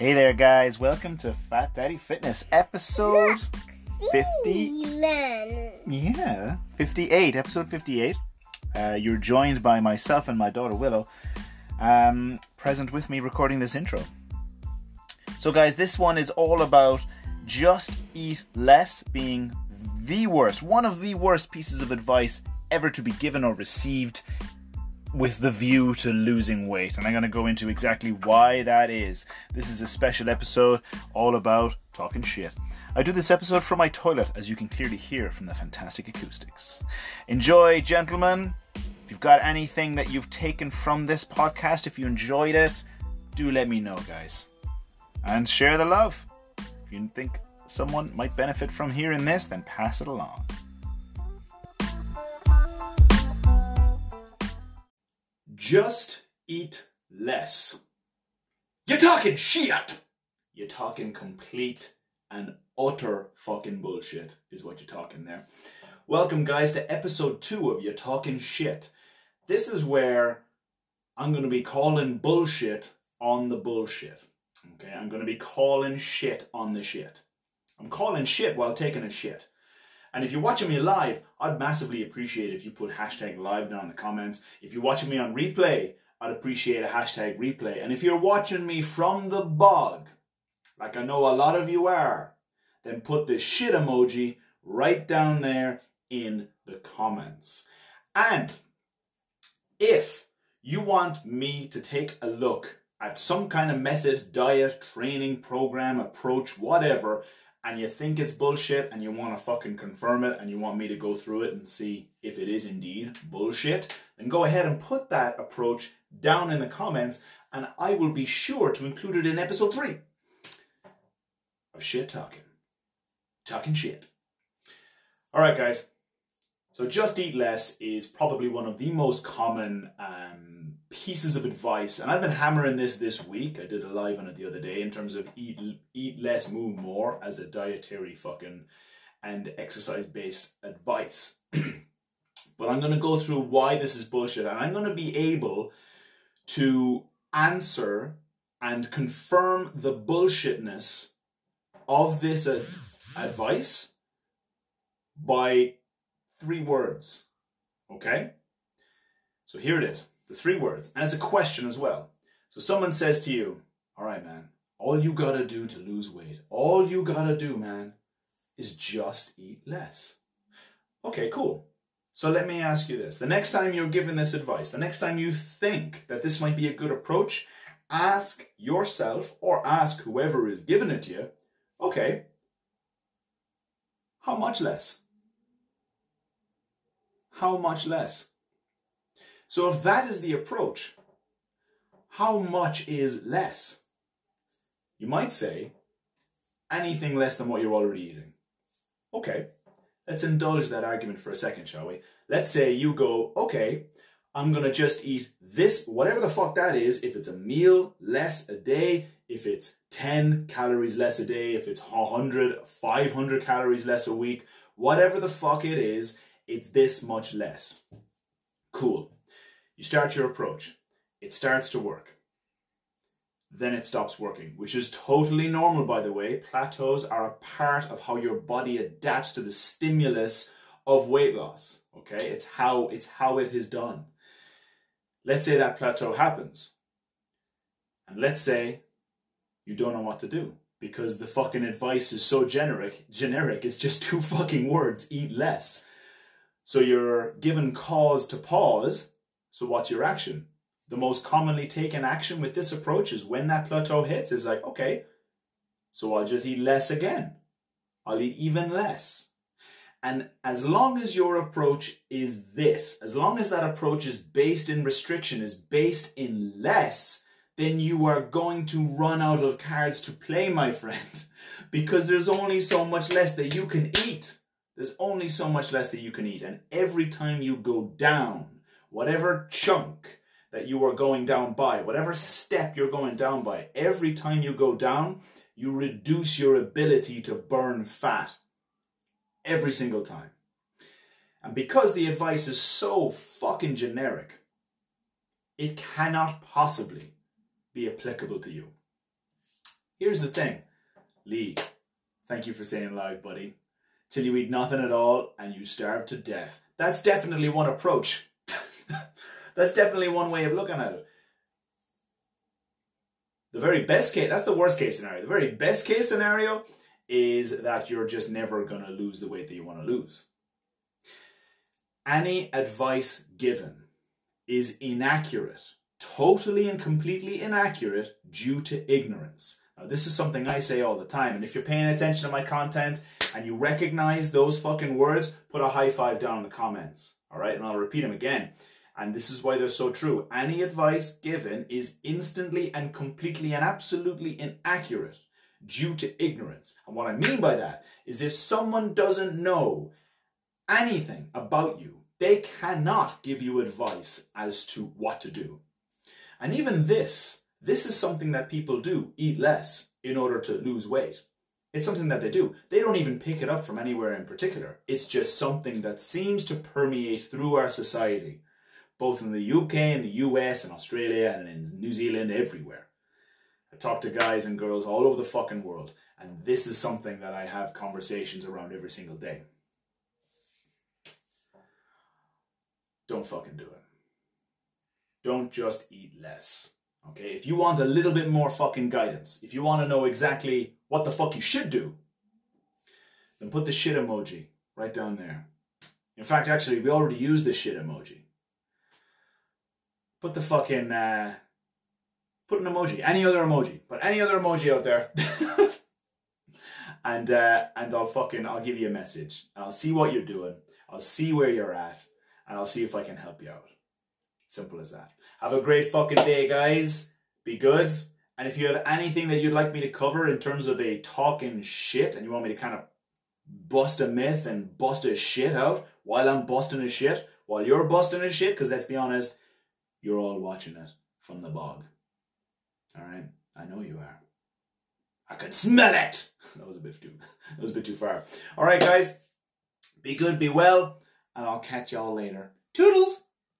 Hey there, guys. Welcome to Fat Daddy Fitness, episode 50. Yeah, 58, episode 58. Uh, you're joined by myself and my daughter Willow, um, present with me recording this intro. So, guys, this one is all about just eat less being the worst, one of the worst pieces of advice ever to be given or received with the view to losing weight. And I'm going to go into exactly why that is. This is a special episode all about talking shit. I do this episode from my toilet, as you can clearly hear from the fantastic acoustics. Enjoy, gentlemen. If you've got anything that you've taken from this podcast, if you enjoyed it, do let me know, guys. And share the love. If you think someone might benefit from hearing this, then pass it along. Just eat less. You're talking shit! You're talking complete and utter fucking bullshit, is what you're talking there. Welcome, guys, to episode two of You're Talking Shit. This is where I'm going to be calling bullshit on the bullshit. Okay, I'm going to be calling shit on the shit. I'm calling shit while taking a shit. And if you're watching me live, I'd massively appreciate if you put hashtag live down in the comments. If you're watching me on replay, I'd appreciate a hashtag replay. And if you're watching me from the bog, like I know a lot of you are, then put the shit emoji right down there in the comments. And if you want me to take a look at some kind of method, diet, training, program, approach, whatever, and you think it's bullshit and you want to fucking confirm it and you want me to go through it and see if it is indeed bullshit, then go ahead and put that approach down in the comments and I will be sure to include it in episode 3 of Shit Talking. Talking shit. All right, guys. So, just eat less is probably one of the most common um, pieces of advice, and I've been hammering this this week. I did a live on it the other day in terms of eat eat less, move more as a dietary fucking and exercise based advice. but I'm going to go through why this is bullshit, and I'm going to be able to answer and confirm the bullshitness of this ad- advice by three words. Okay? So here it is the three words. And it's a question as well. So someone says to you, All right, man, all you gotta do to lose weight, all you gotta do, man, is just eat less. Okay, cool. So let me ask you this. The next time you're given this advice, the next time you think that this might be a good approach, ask yourself or ask whoever is giving it to you, okay, how much less? How much less? So if that is the approach, how much is less? You might say anything less than what you're already eating. Okay, let's indulge that argument for a second, shall we? Let's say you go, okay, I'm gonna just eat this, whatever the fuck that is, if it's a meal less a day, if it's 10 calories less a day, if it's 100, 500 calories less a week, whatever the fuck it is, it's this much less. Cool. You start your approach. It starts to work. Then it stops working, which is totally normal, by the way. Plateaus are a part of how your body adapts to the stimulus of weight loss. Okay, it's how it's how it is done. Let's say that plateau happens, and let's say you don't know what to do because the fucking advice is so generic. Generic, it's just two fucking words: eat less. So you're given cause to pause so what's your action? The most commonly taken action with this approach is when that plateau hits is like, okay, so I'll just eat less again. I'll eat even less. And as long as your approach is this, as long as that approach is based in restriction, is based in less, then you are going to run out of cards to play, my friend, because there's only so much less that you can eat. There's only so much less that you can eat. And every time you go down, whatever chunk that you are going down by, whatever step you're going down by, every time you go down, you reduce your ability to burn fat every single time. And because the advice is so fucking generic, it cannot possibly be applicable to you. Here's the thing, Lee. Thank you for saying live, buddy. Till you eat nothing at all and you starve to death. That's definitely one approach. that's definitely one way of looking at it. The very best case, that's the worst case scenario. The very best case scenario is that you're just never going to lose the weight that you want to lose. Any advice given is inaccurate, totally and completely inaccurate due to ignorance. Now, this is something I say all the time, and if you're paying attention to my content and you recognize those fucking words, put a high five down in the comments. All right, and I'll repeat them again. And this is why they're so true. Any advice given is instantly and completely and absolutely inaccurate due to ignorance. And what I mean by that is if someone doesn't know anything about you, they cannot give you advice as to what to do. And even this, this is something that people do eat less in order to lose weight. It's something that they do. They don't even pick it up from anywhere in particular. It's just something that seems to permeate through our society, both in the UK and the US and Australia and in New Zealand, everywhere. I talk to guys and girls all over the fucking world, and this is something that I have conversations around every single day. Don't fucking do it. Don't just eat less. Okay, if you want a little bit more fucking guidance, if you want to know exactly what the fuck you should do, then put the shit emoji right down there. In fact, actually, we already use the shit emoji. Put the fucking uh, put an emoji, any other emoji, put any other emoji out there. and uh, and I'll fucking I'll give you a message. I'll see what you're doing. I'll see where you're at, and I'll see if I can help you out. Simple as that. Have a great fucking day, guys. Be good. And if you have anything that you'd like me to cover in terms of a talking shit, and you want me to kind of bust a myth and bust a shit out while I'm busting a shit, while you're busting a shit, because let's be honest, you're all watching it from the bog. All right, I know you are. I can smell it. That was a bit too. That was a bit too far. All right, guys. Be good, be well, and I'll catch y'all later. Toodles.